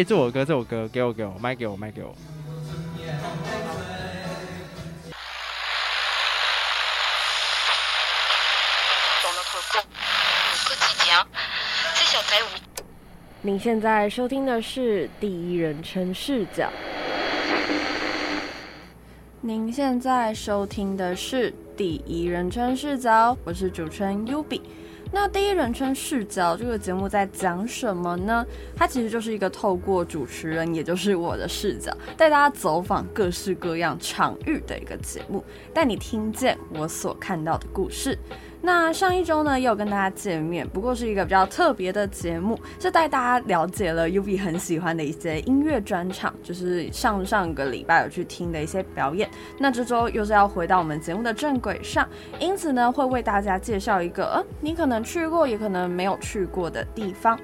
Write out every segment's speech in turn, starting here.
哎，这首歌，这首歌，给我，给我，卖给我，卖给我。您现在收听的是第一人称视角。您现在收听的是第一人称视角，我是主持人 Yubi。那第一人称视角这个节目在讲什么呢？它其实就是一个透过主持人，也就是我的视角，带大家走访各式各样场域的一个节目，带你听见我所看到的故事。那上一周呢，也有跟大家见面，不过是一个比较特别的节目，是带大家了解了 UB 很喜欢的一些音乐专场，就是上上个礼拜有去听的一些表演。那这周又是要回到我们节目的正轨上，因此呢，会为大家介绍一个，呃，你可能去过，也可能没有去过的地方。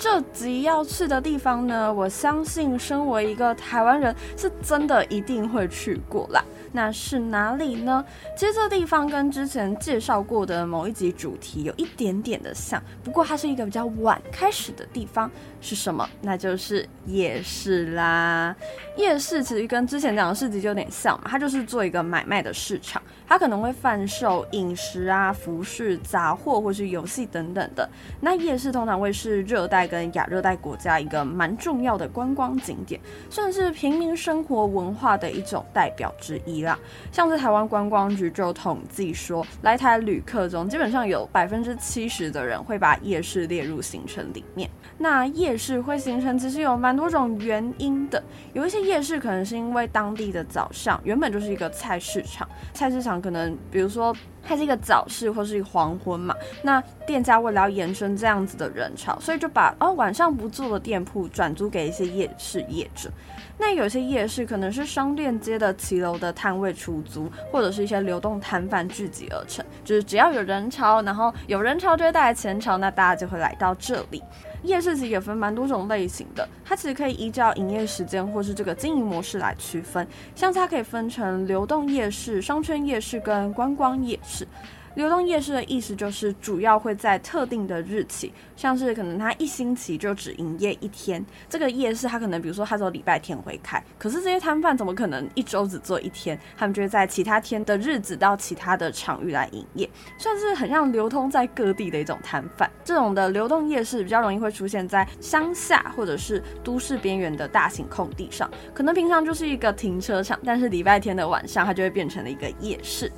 这集要去的地方呢，我相信身为一个台湾人，是真的一定会去过啦。那是哪里呢？其实这地方跟之前介绍过的某一集主题有一点点的像，不过它是一个比较晚开始的地方。是什么？那就是夜市啦。夜市其实跟之前讲的市集就有点像嘛，它就是做一个买卖的市场，它可能会贩售饮食啊、服饰、杂货或是游戏等等的。那夜市通常会是热带跟亚热带国家一个蛮重要的观光景点，算是平民生活文化的一种代表之一啦。像是台湾观光局就统计说，来台旅客中基本上有百分之七十的人会把夜市列入行程里面。那夜市会形成，其实有蛮多种原因的。有一些夜市可能是因为当地的早上原本就是一个菜市场，菜市场可能比如说。它是一个早市或是一个黄昏嘛，那店家为了要延伸这样子的人潮，所以就把哦晚上不做的店铺转租给一些夜市业者。那有些夜市可能是商店街的骑楼的摊位出租，或者是一些流动摊贩聚集而成，就是只要有人潮，然后有人潮就会带来钱潮，那大家就会来到这里。夜市其实也分蛮多种类型的，它其实可以依照营业时间或是这个经营模式来区分，像它可以分成流动夜市、商圈夜市跟观光夜市。流动夜市的意思就是主要会在特定的日期，像是可能它一星期就只营业一天。这个夜市它可能比如说它只有礼拜天会开，可是这些摊贩怎么可能一周只做一天？他们就会在其他天的日子到其他的场域来营业，算是很像流通在各地的一种摊贩。这种的流动夜市比较容易会出现在乡下或者是都市边缘的大型空地上，可能平常就是一个停车场，但是礼拜天的晚上它就会变成了一个夜市。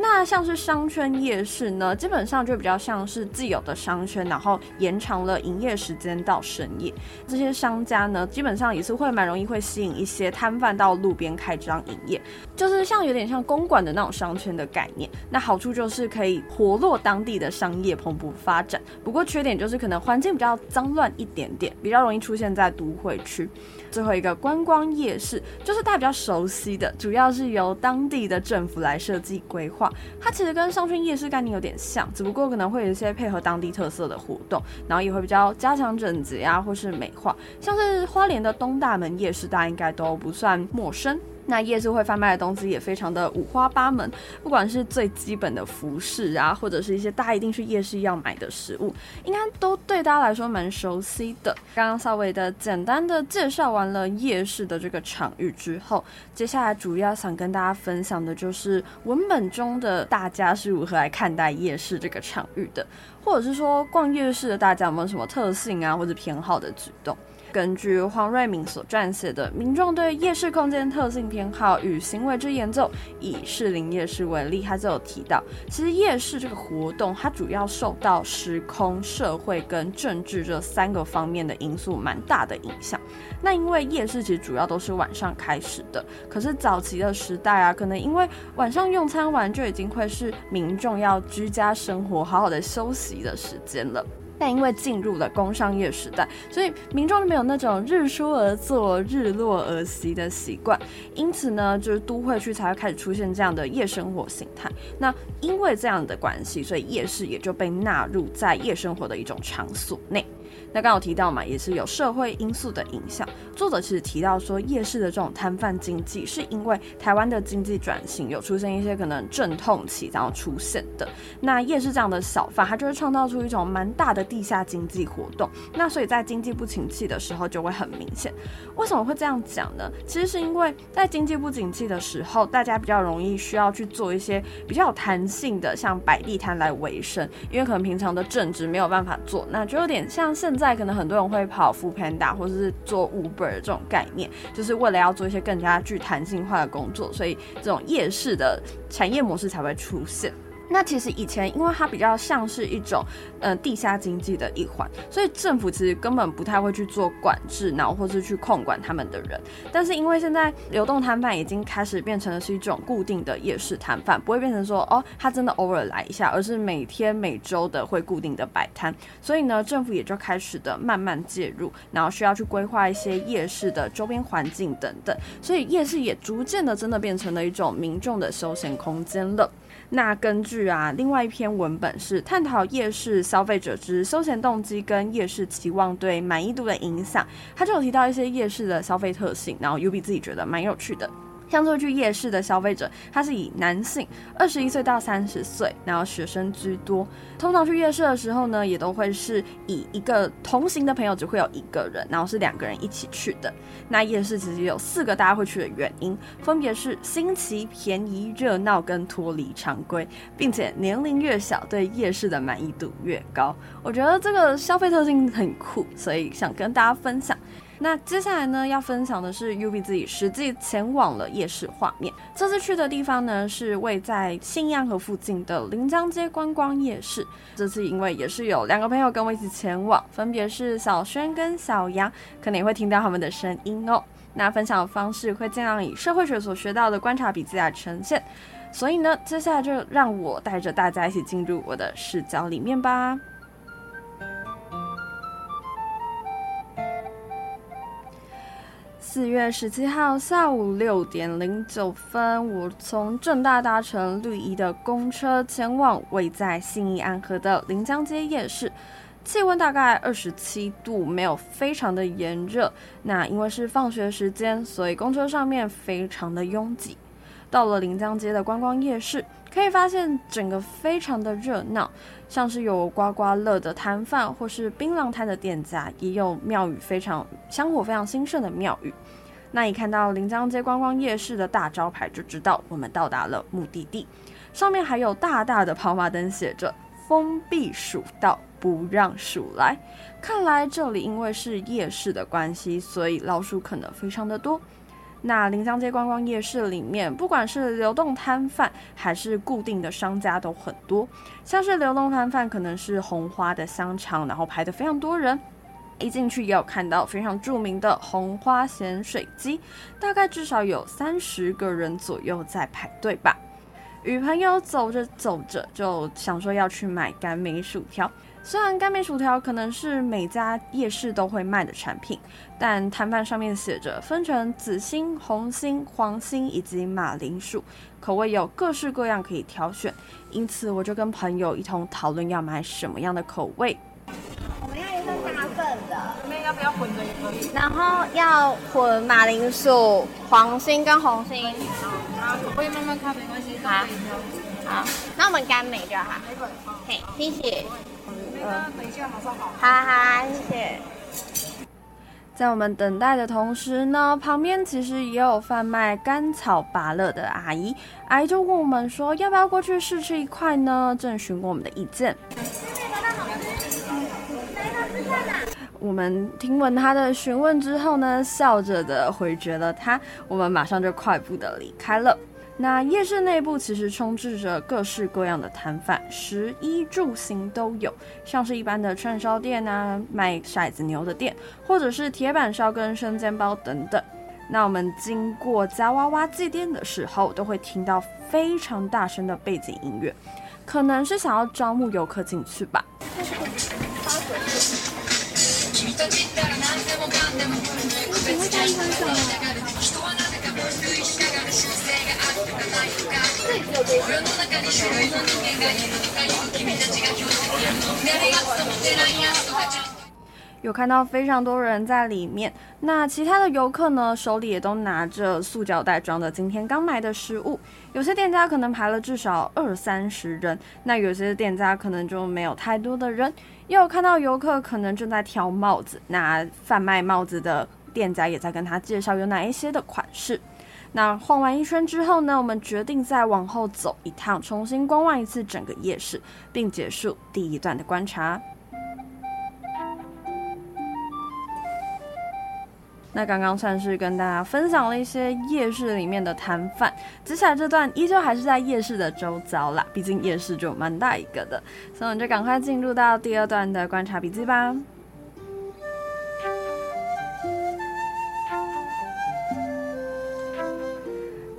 那像是商圈夜市呢，基本上就比较像是既有的商圈，然后延长了营业时间到深夜。这些商家呢，基本上也是会蛮容易会吸引一些摊贩到路边开张营业，就是像有点像公馆的那种商圈的概念。那好处就是可以活络当地的商业蓬勃发展，不过缺点就是可能环境比较脏乱一点点，比较容易出现在都会区。最后一个观光夜市，就是大家比较熟悉的，主要是由当地的政府来设计规划。它其实跟商圈夜市概念有点像，只不过可能会有一些配合当地特色的活动，然后也会比较加强整洁啊，或是美化。像是花莲的东大门夜市，大家应该都不算陌生。那夜市会贩卖的东西也非常的五花八门，不管是最基本的服饰啊，或者是一些大家一定去夜市要买的食物，应该都对大家来说蛮熟悉的。刚刚稍微的简单的介绍完了夜市的这个场域之后，接下来主要想跟大家分享的就是文本中的大家是如何来看待夜市这个场域的，或者是说逛夜市的大家有没有什么特性啊，或者偏好的举动。根据黄瑞敏所撰写的《民众对夜市空间特性偏好与行为之研究》，以士林夜市为例，他就有提到，其实夜市这个活动，它主要受到时空、社会跟政治这三个方面的因素蛮大的影响。那因为夜市其实主要都是晚上开始的，可是早期的时代啊，可能因为晚上用餐完就已经会是民众要居家生活、好好的休息的时间了。但因为进入了工商业时代，所以民众就没有那种日出而作、日落而息的习惯，因此呢，就是都会区才会开始出现这样的夜生活形态。那因为这样的关系，所以夜市也就被纳入在夜生活的一种场所内。那刚好提到嘛，也是有社会因素的影响。作者其实提到说，夜市的这种摊贩经济，是因为台湾的经济转型有出现一些可能阵痛期，然后出现的。那夜市这样的小贩，它就会创造出一种蛮大的地下经济活动。那所以在经济不景气的时候就会很明显。为什么会这样讲呢？其实是因为在经济不景气的时候，大家比较容易需要去做一些比较有弹性的，像摆地摊来维生，因为可能平常的正职没有办法做，那就有点像现在可能很多人会跑 Funda 或者是做 Uber 这种概念，就是为了要做一些更加具弹性化的工作，所以这种夜市的产业模式才会出现。那其实以前，因为它比较像是一种，呃，地下经济的一环，所以政府其实根本不太会去做管制，然后或是去控管他们的人。但是因为现在流动摊贩已经开始变成了是一种固定的夜市摊贩，不会变成说哦，他真的偶尔来一下，而是每天每周的会固定的摆摊。所以呢，政府也就开始的慢慢介入，然后需要去规划一些夜市的周边环境等等。所以夜市也逐渐的真的变成了一种民众的休闲空间了。那根据啊，另外一篇文本是探讨夜市消费者之休闲动机跟夜市期望对满意度的影响，它就有提到一些夜市的消费特性，然后 U B 自己觉得蛮有趣的。像这去夜市的消费者，他是以男性二十一岁到三十岁，然后学生居多。通常去夜市的时候呢，也都会是以一个同行的朋友只会有一个人，然后是两个人一起去的。那夜市其实有四个大家会去的原因，分别是新奇、便宜、热闹跟脱离常规，并且年龄越小，对夜市的满意度越高。我觉得这个消费特性很酷，所以想跟大家分享。那接下来呢，要分享的是 Ubi 自己实际前往了夜市画面。这次去的地方呢，是位在信阳河附近的临江街观光夜市。这次因为也是有两个朋友跟我一起前往，分别是小轩跟小杨，可能也会听到他们的声音哦。那分享的方式会尽量以社会学所学到的观察笔记来呈现。所以呢，接下来就让我带着大家一起进入我的视角里面吧。四月十七号下午六点零九分，我从正大搭乘绿衣的公车前往位在信义安和的临江街夜市。气温大概二十七度，没有非常的炎热。那因为是放学时间，所以公车上面非常的拥挤。到了临江街的观光夜市，可以发现整个非常的热闹，像是有刮刮乐的摊贩，或是槟榔摊的店家，也有庙宇非常香火非常兴盛的庙宇。那一看到临江街观光夜市的大招牌，就知道我们到达了目的地。上面还有大大的跑马灯，写着“封闭鼠道，不让鼠来”。看来这里因为是夜市的关系，所以老鼠可能非常的多。那临江街观光夜市里面，不管是流动摊贩还是固定的商家都很多。像是流动摊贩可能是红花的香肠，然后排的非常多人。一进去也有看到非常著名的红花咸水鸡，大概至少有三十个人左右在排队吧。与朋友走着走着，就想说要去买甘梅薯条。虽然干梅薯条可能是每家夜市都会卖的产品，但摊贩上面写着分成紫心、红心、黄心以及马铃薯，口味有各式各样可以挑选。因此我就跟朋友一同讨论要买什么样的口味。我们要一份大份的，那要不要混着也可以？然后要混马铃薯、黄心跟红心。啊，口味慢慢看没关系，好，好，那我们干美就好。嘿，谢谢。嗯，等一下马上好。好好，谢谢。在我们等待的同时呢，旁边其实也有贩卖甘草芭乐的阿姨，阿姨就问我们说，要不要过去试吃一块呢？正询问我们的意见。我们听闻他的询问之后呢，笑着的回绝了他，我们马上就快步的离开了。那夜市内部其实充斥着各式各样的摊贩，食衣住行都有，像是一般的串烧店啊，卖骰子牛的店，或者是铁板烧跟生煎包等等。那我们经过夹娃娃祭奠的时候，都会听到非常大声的背景音乐，可能是想要招募游客进去吧。有看到非常多人在里面。那其他的游客呢，手里也都拿着塑胶袋装的今天刚买的食物。有些店家可能排了至少二三十人，那有些店家可能就没有太多的人。也有看到游客可能正在挑帽子，那贩卖帽子的店家也在跟他介绍有哪一些的款式。那晃完一圈之后呢，我们决定再往后走一趟，重新观望一次整个夜市，并结束第一段的观察。那刚刚算是跟大家分享了一些夜市里面的摊贩，接下来这段依旧还是在夜市的周遭啦，毕竟夜市就蛮大一个的，所以我们就赶快进入到第二段的观察笔记吧。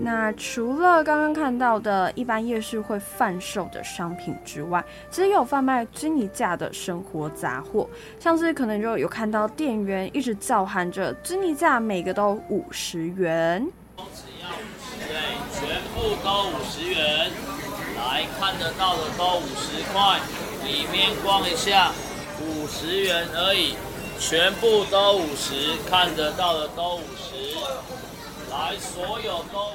那除了刚刚看到的一般夜市会贩售的商品之外，其实有贩卖均一价的生活杂货，像是可能就有看到店员一直叫喊着均一价，每个都五十元，只要五十，对，全部都五十元，来看得到的都五十块，里面逛一下，五十元而已，全部都五十，看得到的都五十，来，所有都。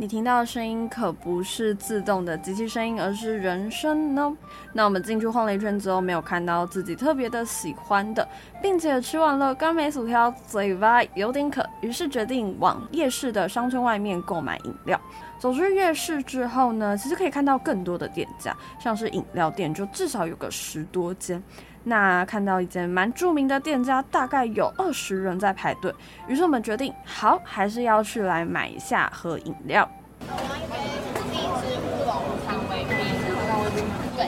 你听到的声音可不是自动的机器声音，而是人声呢。那我们进去晃了一圈之后，没有看到自己特别的喜欢的，并且吃完了甘梅薯条，嘴巴有点渴，于是决定往夜市的商圈外面购买饮料。走出夜市之后呢，其实可以看到更多的店家，像是饮料店就至少有个十多间。那看到一间蛮著名的店家，大概有二十人在排队。于是我们决定，好，还是要去来买一下喝饮料。然后一杯荔枝乌龙常温冰，对，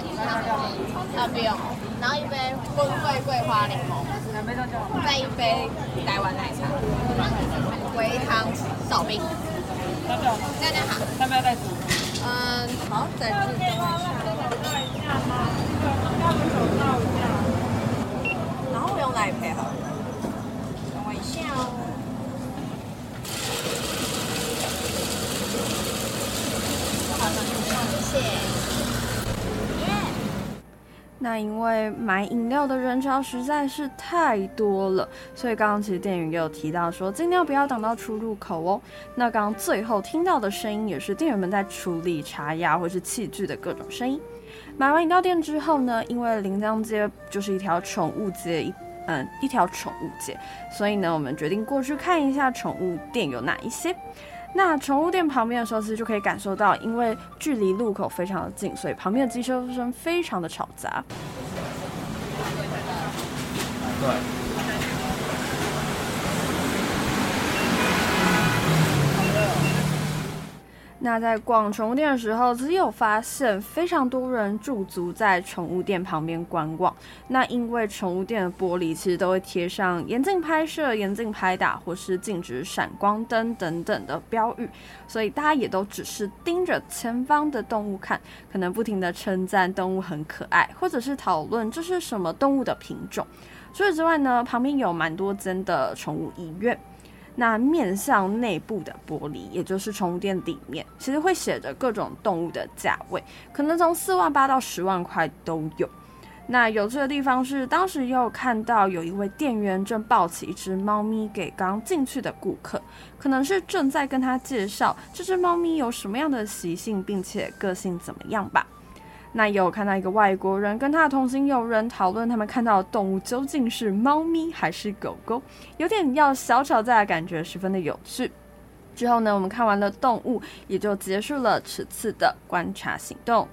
啊不用。然后一杯温桂桂花柠檬，再一杯台湾奶茶，微糖少冰。大家好。要不要再煮？嗯，好，再煮。然后用奶配合。等我一下哦。谢谢。那因为买饮料的人潮实在是太多了，所以刚刚其实店员也有提到说，尽量不要挡到出入口哦。那刚刚最后听到的声音也是店员们在处理茶呀或是器具的各种声音。买完饮料店之后呢，因为临江街就是一条宠物街，一嗯一条宠物街，所以呢，我们决定过去看一下宠物店有哪一些。那宠物店旁边的时候，其实就可以感受到，因为距离路口非常的近，所以旁边的机车声非常的吵杂。对。那在逛宠物店的时候，其实有发现非常多人驻足在宠物店旁边观望。那因为宠物店的玻璃其实都会贴上严禁拍摄、严禁拍打或是禁止闪光灯等等的标语，所以大家也都只是盯着前方的动物看，可能不停地称赞动物很可爱，或者是讨论这是什么动物的品种。除此之外呢，旁边有蛮多间的宠物医院。那面向内部的玻璃，也就是宠物店里面，其实会写着各种动物的价位，可能从四万八到十万块都有。那有趣的地方是，当时也有看到有一位店员正抱起一只猫咪给刚进去的顾客，可能是正在跟他介绍这只猫咪有什么样的习性，并且个性怎么样吧。那也有看到一个外国人跟他的同行友人讨论他们看到的动物究竟是猫咪还是狗狗，有点要小吵架的感觉，十分的有趣。之后呢，我们看完了动物，也就结束了此次的观察行动。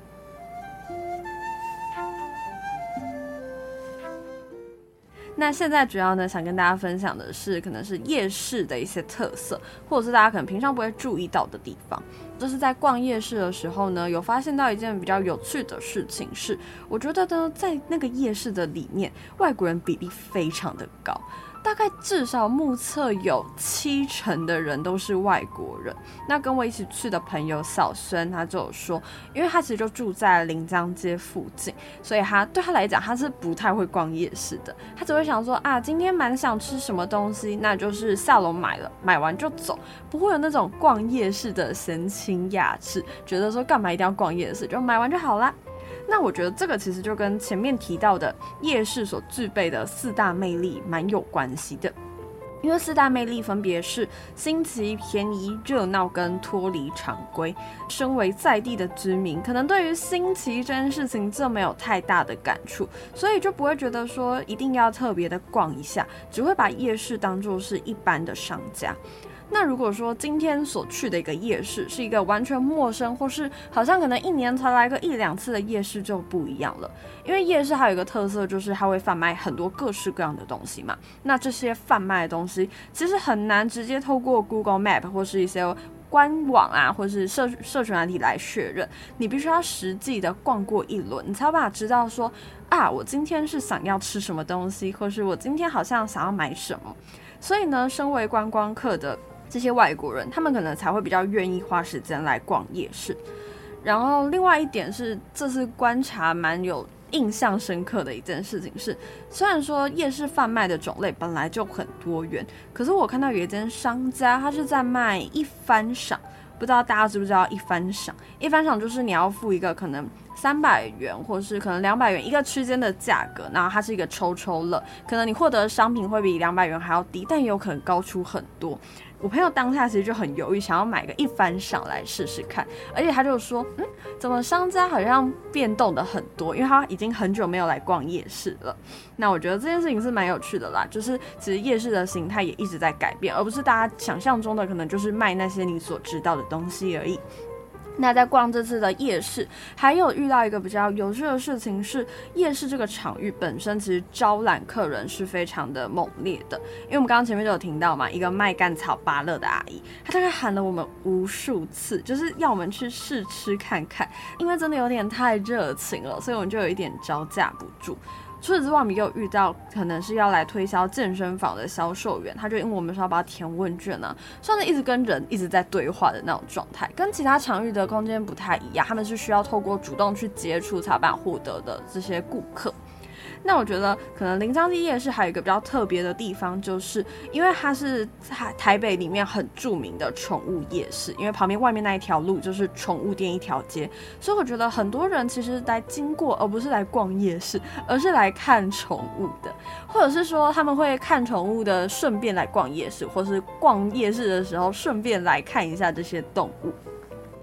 那现在主要呢，想跟大家分享的是，可能是夜市的一些特色，或者是大家可能平常不会注意到的地方。就是在逛夜市的时候呢，有发现到一件比较有趣的事情是，我觉得呢，在那个夜市的里面，外国人比例非常的高。大概至少目测有七成的人都是外国人。那跟我一起去的朋友小轩，他就有说，因为他其实就住在临江街附近，所以他对他来讲，他是不太会逛夜市的。他只会想说啊，今天蛮想吃什么东西，那就是下楼买了，买完就走，不会有那种逛夜市的闲情雅致，觉得说干嘛一定要逛夜市，就买完就好啦。那我觉得这个其实就跟前面提到的夜市所具备的四大魅力蛮有关系的。因为四大魅力分别是新奇、便宜、热闹跟脱离常规。身为在地的居民，可能对于新奇这件事情就没有太大的感触，所以就不会觉得说一定要特别的逛一下，只会把夜市当作是一般的商家。那如果说今天所去的一个夜市是一个完全陌生，或是好像可能一年才来个一两次的夜市就不一样了。因为夜市还有一个特色，就是它会贩卖很多各式各样的东西嘛。那这些贩卖的东西其实很难直接透过 Google Map 或是一些官网啊，或是社社群软体来确认。你必须要实际的逛过一轮，你才有办法知道说啊，我今天是想要吃什么东西，或是我今天好像想要买什么。所以呢，身为观光客的。这些外国人，他们可能才会比较愿意花时间来逛夜市。然后，另外一点是，这次观察蛮有印象深刻的一件事情是，虽然说夜市贩卖的种类本来就很多元，可是我看到有一间商家，他是在卖一番赏。不知道大家知不知道一番赏？一番赏就是你要付一个可能三百元，或是可能两百元一个区间的价格，然后它是一个抽抽乐，可能你获得的商品会比两百元还要低，但也有可能高出很多。我朋友当下其实就很犹豫，想要买个一番赏来试试看，而且他就说，嗯，怎么商家好像变动的很多？因为他已经很久没有来逛夜市了。那我觉得这件事情是蛮有趣的啦，就是其实夜市的形态也一直在改变，而不是大家想象中的可能就是卖那些你所知道的东西而已。那在逛这次的夜市，还有遇到一个比较有趣的事情是，夜市这个场域本身其实招揽客人是非常的猛烈的。因为我们刚刚前面就有听到嘛，一个卖甘草芭乐的阿姨，她大概喊了我们无数次，就是要我们去试吃看看，因为真的有点太热情了，所以我们就有一点招架不住。除此之外，我们又遇到可能是要来推销健身房的销售员，他就因为我们说要帮他填问卷呢，算是一直跟人一直在对话的那种状态，跟其他场域的空间不太一样，他们是需要透过主动去接触才办获得的这些顾客。那我觉得可能临江街夜市还有一个比较特别的地方，就是因为它是台台北里面很著名的宠物夜市，因为旁边外面那一条路就是宠物店一条街，所以我觉得很多人其实来经过，而不是来逛夜市，而是来看宠物的，或者是说他们会看宠物的，顺便来逛夜市，或是逛夜市的时候顺便来看一下这些动物。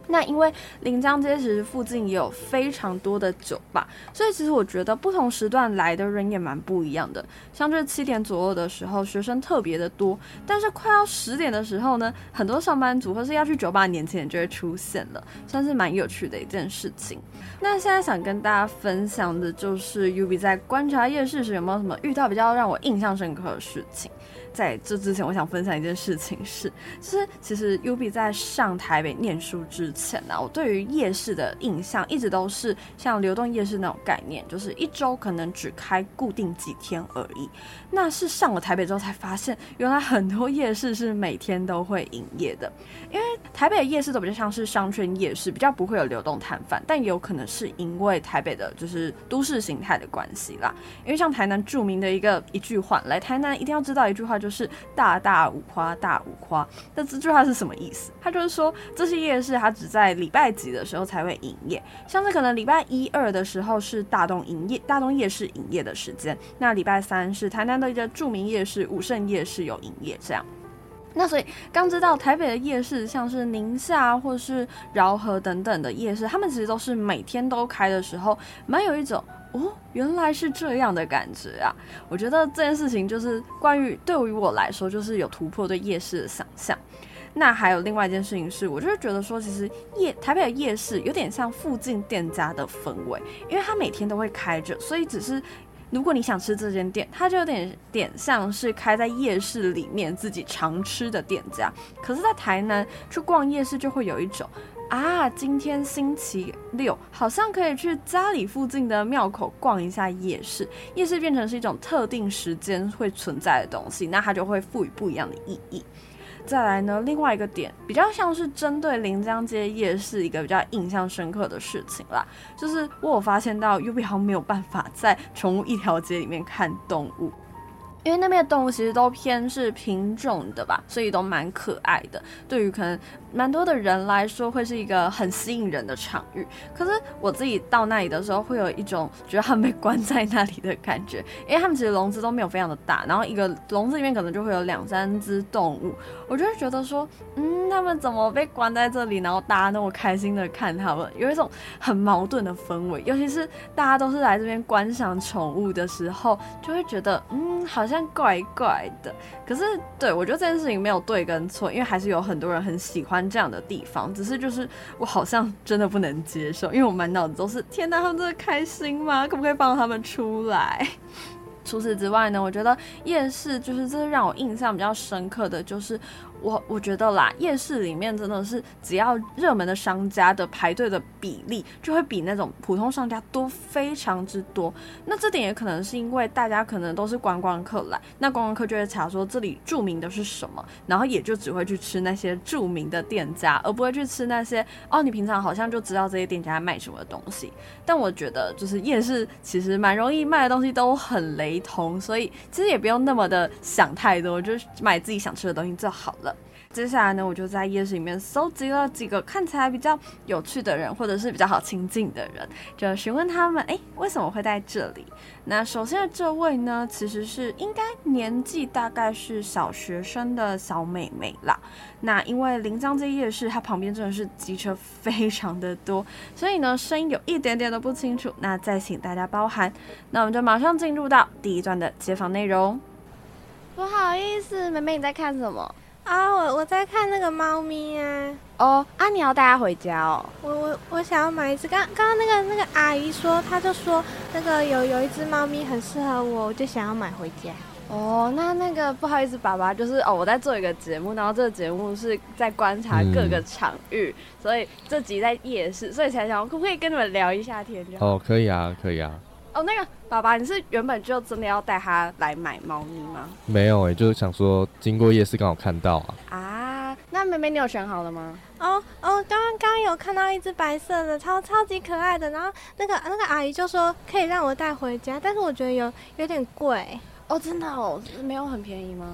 那因为临江街其实附近也有非常多的酒吧，所以其实我觉得不同时段来的人也蛮不一样的。像这七点左右的时候，学生特别的多，但是快要十点的时候呢，很多上班族或是要去酒吧的年轻人就会出现了，算是蛮有趣的一件事情。那现在想跟大家分享的就是 UB 在观察夜市时有没有什么遇到比较让我印象深刻的事情。在这之前，我想分享一件事情是，就是其实 Ub 在上台北念书之前呢、我对于夜市的印象一直都是像流动夜市那种概念，就是一周可能只开固定几天而已。那是上了台北之后才发现，原来很多夜市是每天都会营业的。因为台北的夜市都比较像是商圈夜市，比较不会有流动摊贩，但也有可能是因为台北的就是都市形态的关系啦。因为像台南著名的一个一句话，来台南一定要知道一句话。就是大大五花大五花，那这句话是什么意思？他就是说这些夜市它只在礼拜几的时候才会营业，像是可能礼拜一二的时候是大东营业，大东夜市营业的时间，那礼拜三是台南的一个著名夜市武圣夜市有营业这样。那所以刚知道台北的夜市，像是宁夏或是饶河等等的夜市，他们其实都是每天都开的时候，蛮有一种。哦，原来是这样的感觉啊！我觉得这件事情就是关于对于我来说，就是有突破对夜市的想象。那还有另外一件事情是，我就是觉得说，其实夜台北的夜市有点像附近店家的氛围，因为它每天都会开着，所以只是如果你想吃这间店，它就有点点像是开在夜市里面自己常吃的店家。可是，在台南去逛夜市，就会有一种。啊，今天星期六，好像可以去家里附近的庙口逛一下夜市。夜市变成是一种特定时间会存在的东西，那它就会赋予不一样的意义。再来呢，另外一个点比较像是针对临江街夜市一个比较印象深刻的事情啦，就是我有发现到 Yubi 好像没有办法在宠物一条街里面看动物。因为那边的动物其实都偏是品种的吧，所以都蛮可爱的。对于可能蛮多的人来说，会是一个很吸引人的场域。可是我自己到那里的时候，会有一种觉得他们被关在那里的感觉，因为他们其实笼子都没有非常的大，然后一个笼子里面可能就会有两三只动物，我就会觉得说，嗯，他们怎么被关在这里，然后大家那么开心的看他们，有一种很矛盾的氛围。尤其是大家都是来这边观赏宠物的时候，就会觉得，嗯，好像怪怪的。可是，对，我觉得这件事情没有对跟错，因为还是有很多人很喜欢这样的地方。只是就是我好像真的不能接受，因为我满脑子都是天哪，他们真的开心吗？可不可以帮他们出来？除此之外呢，我觉得夜市就是这是让我印象比较深刻的就是。我我觉得啦，夜市里面真的是只要热门的商家的排队的比例就会比那种普通商家多非常之多。那这点也可能是因为大家可能都是观光客来，那观光客就会查说这里著名的是什么，然后也就只会去吃那些著名的店家，而不会去吃那些哦，你平常好像就知道这些店家卖什么东西。但我觉得就是夜市其实蛮容易卖的东西都很雷同，所以其实也不用那么的想太多，就是买自己想吃的东西就好了。接下来呢，我就在夜市里面搜集了几个看起来比较有趣的人，或者是比较好亲近的人，就询问他们，哎，为什么会在这里？那首先的这位呢，其实是应该年纪大概是小学生的小妹妹啦。那因为临江街夜市，它旁边真的是机车非常的多，所以呢，声音有一点点的不清楚，那再请大家包涵。那我们就马上进入到第一段的街访内容。不好意思，妹妹你在看什么？啊，我我在看那个猫咪啊。哦，啊，你要带它回家哦。我我我想要买一只。刚刚刚那个那个阿姨说，她就说那个有有一只猫咪很适合我，我就想要买回家。哦，那那个不好意思，爸爸，就是哦，我在做一个节目，然后这个节目是在观察各个场域，嗯、所以这集在夜市，所以才想可不可以跟你们聊一下天？哦，可以啊，可以啊。哦，那个爸爸，你是原本就真的要带他来买猫咪吗？没有哎、欸，就是想说经过夜市刚好看到啊。啊，那妹妹你有选好了吗？哦哦，刚刚刚有看到一只白色的，超超级可爱的，然后那个那个阿姨就说可以让我带回家，但是我觉得有有点贵。哦，真的哦，没有很便宜吗？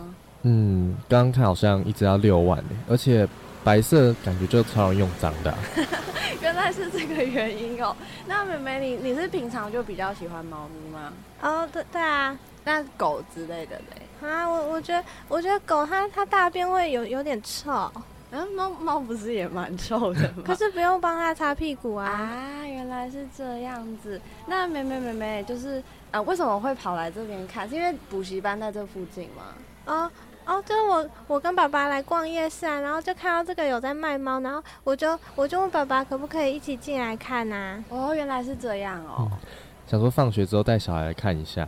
嗯，刚刚看好像一只要六万呢，而且。白色感觉就超容易用脏的、啊，原来是这个原因哦。那妹妹你你是平常就比较喜欢猫咪吗？哦，对对啊。那狗之类的嘞？啊，我我觉得我觉得狗它它大便会有有点臭。嗯，猫猫不是也蛮臭的吗？可是不用帮它擦屁股啊。啊，原来是这样子。那妹妹妹妹就是啊，为什么会跑来这边看？是因为补习班在这附近吗？哦。哦，就是我，我跟爸爸来逛夜市啊，然后就看到这个有在卖猫，然后我就我就问爸爸可不可以一起进来看呐、啊？哦，原来是这样哦。嗯、想说放学之后带小孩来看一下。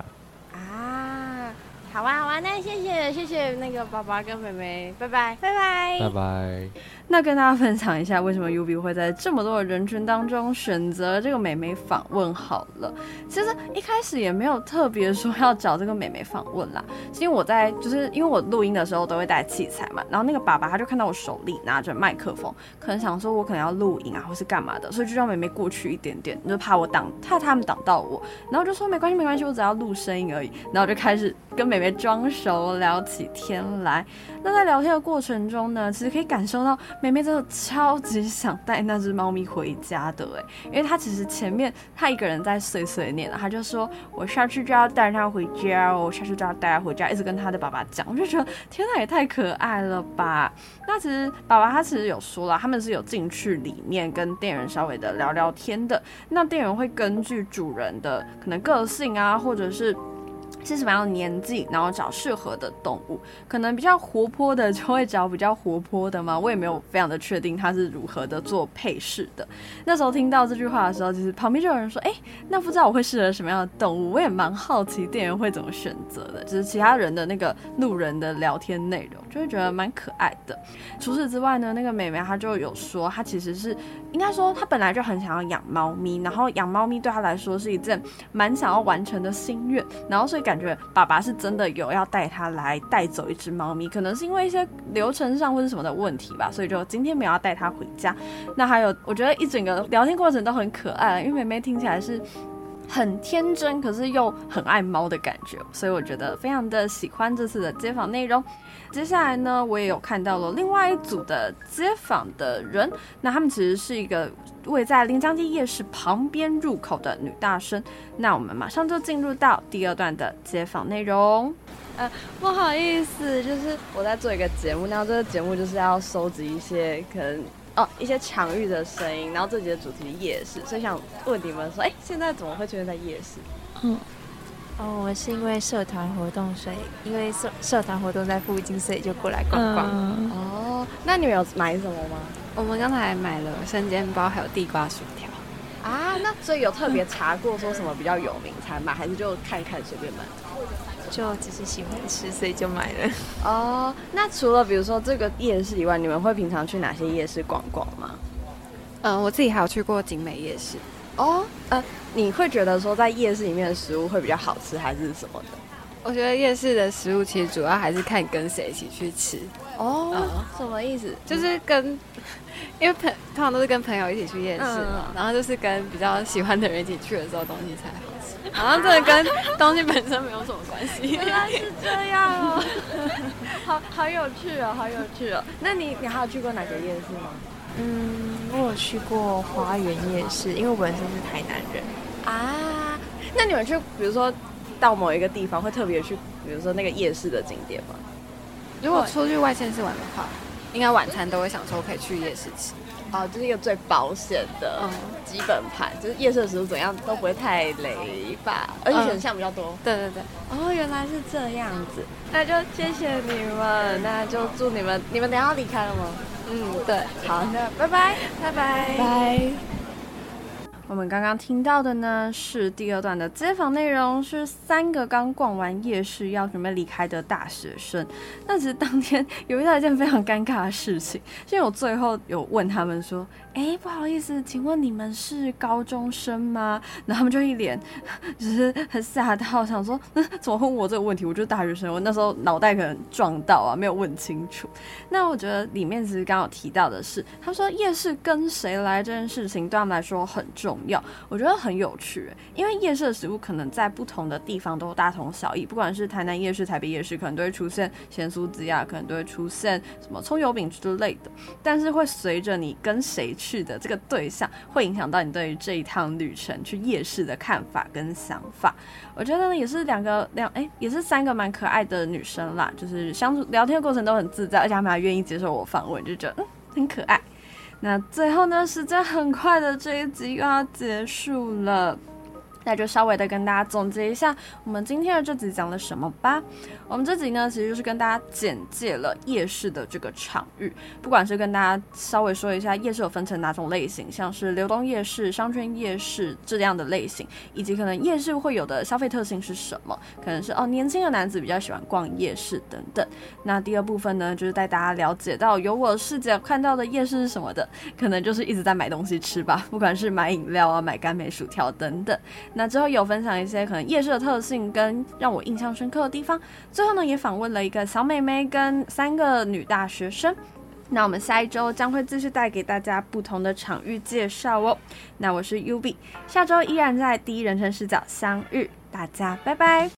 啊，好啊好啊，那谢谢谢谢那个爸爸跟妹妹，拜拜拜拜拜拜。那跟大家分享一下，为什么 Yubi 会在这么多的人群当中选择这个美眉访问好了。其实一开始也没有特别说要找这个美眉访问啦，是因为我在就是因为我录音的时候都会带器材嘛，然后那个爸爸他就看到我手里拿着麦克风，可能想说我可能要录音啊，或是干嘛的，所以就让美眉过去一点点，就怕我挡，怕他们挡到我，然后就说没关系没关系，我只要录声音而已，然后就开始跟美别装熟聊起天来。那在聊天的过程中呢，其实可以感受到妹妹真的超级想带那只猫咪回家的哎，因为她其实前面她一个人在碎碎念了，她就说我下去就要带她回家哦，我下去就要带她回家，一直跟她的爸爸讲，我就觉得天哪，也太可爱了吧。那其实爸爸他其实有说了，他们是有进去里面跟店员稍微的聊聊天的，那店员会根据主人的可能个性啊，或者是。是什么样年纪，然后找适合的动物，可能比较活泼的就会找比较活泼的嘛。我也没有非常的确定它是如何的做配饰的。那时候听到这句话的时候，其实旁边就有人说：“哎，那不知道我会适合什么样的动物？”我也蛮好奇店员会怎么选择的，就是其他人的那个路人的聊天内容，就会觉得蛮可爱的。除此之外呢，那个妹妹她就有说，她其实是应该说他本来就很想要养猫咪，然后养猫咪对他来说是一件蛮想要完成的心愿，然后所以感。觉爸爸是真的有要带他来带走一只猫咪，可能是因为一些流程上或者什么的问题吧，所以就今天没有要带他回家。那还有，我觉得一整个聊天过程都很可爱，因为妹妹听起来是。很天真，可是又很爱猫的感觉，所以我觉得非常的喜欢这次的街访内容。接下来呢，我也有看到了另外一组的街访的人，那他们其实是一个位在临江街夜市旁边入口的女大生。那我们马上就进入到第二段的街访内容。呃，不好意思，就是我在做一个节目，然后这个节目就是要收集一些可能哦一些场域的声音，然后这集的主题夜市，所以想问你们说，哎，现在怎么会出现在夜市？嗯，哦，我是因为社团活动，所以因为社社团活动在附近，所以就过来逛逛。嗯、哦，那你们有买什么吗？我们刚才买了生煎包，还有地瓜薯条。啊，那所以有特别查过说什么比较有名才买，还是就看看随便买？就只是喜欢吃，所以就买了。哦，那除了比如说这个夜市以外，你们会平常去哪些夜市逛逛吗？嗯、呃，我自己还有去过景美夜市。哦，呃，你会觉得说在夜市里面的食物会比较好吃，还是什么的？我觉得夜市的食物其实主要还是看跟谁一起去吃。哦，嗯、什么意思？就是跟，因为朋通常都是跟朋友一起去夜市嘛，嗯、然后就是跟比较喜欢的人一起去的时候，东西才好吃。好像真的跟东西本身没有什么关系。原来是这样哦，好好有趣哦，好有趣哦。那你你还有去过哪个夜市吗？嗯，我有去过花园夜市，因为我本身是台南人啊。那你们去，比如说到某一个地方，会特别去，比如说那个夜市的景点吗？如果出去外县市玩的话，应该晚餐都会想说可以去夜市吃。哦，这、就是一个最保险的基本盘，嗯、就是夜市的食物怎样都不会太雷吧，而且选项比较多。对对对，哦，原来是这样子，那就谢谢你们，那就祝你们，你们等下要离开了吗？嗯，对，好，那拜拜，拜拜，拜。我们刚刚听到的呢，是第二段的街访内容，是三个刚逛完夜市要准备离开的大学生。那其实当天有遇到一件非常尴尬的事情，因为我最后有问他们说：“哎，不好意思，请问你们是高中生吗？”然后他们就一脸就是很吓到，想说：“那怎么问我这个问题？我就是大学生。”我那时候脑袋可能撞到啊，没有问清楚。那我觉得里面其实刚刚有提到的是，他说夜市跟谁来这件事情对他们来说很重要。要我觉得很有趣，因为夜市的食物可能在不同的地方都大同小异，不管是台南夜市、台北夜市，可能都会出现咸酥鸡啊，可能都会出现什么葱油饼之类的。但是会随着你跟谁去的这个对象，会影响到你对于这一趟旅程去夜市的看法跟想法。我觉得呢，也是两个两哎，也是三个蛮可爱的女生啦，就是相处聊天的过程都很自在，而且他们还愿意接受我访问，就觉得嗯很可爱。那最后呢，时间很快的，这一集又要结束了。那就稍微的跟大家总结一下，我们今天的这集讲了什么吧。我们这集呢，其实就是跟大家简介了夜市的这个场域，不管是跟大家稍微说一下夜市有分成哪种类型，像是流动夜市、商圈夜市这样的类型，以及可能夜市会有的消费特性是什么，可能是哦年轻的男子比较喜欢逛夜市等等。那第二部分呢，就是带大家了解到有我视角看到的夜市是什么的，可能就是一直在买东西吃吧，不管是买饮料啊、买干梅薯条等等。那之后有分享一些可能夜市的特性跟让我印象深刻的地方，最后呢也访问了一个小妹妹跟三个女大学生。那我们下一周将会继续带给大家不同的场域介绍哦。那我是 UB，下周依然在第一人称视角相遇，大家拜拜。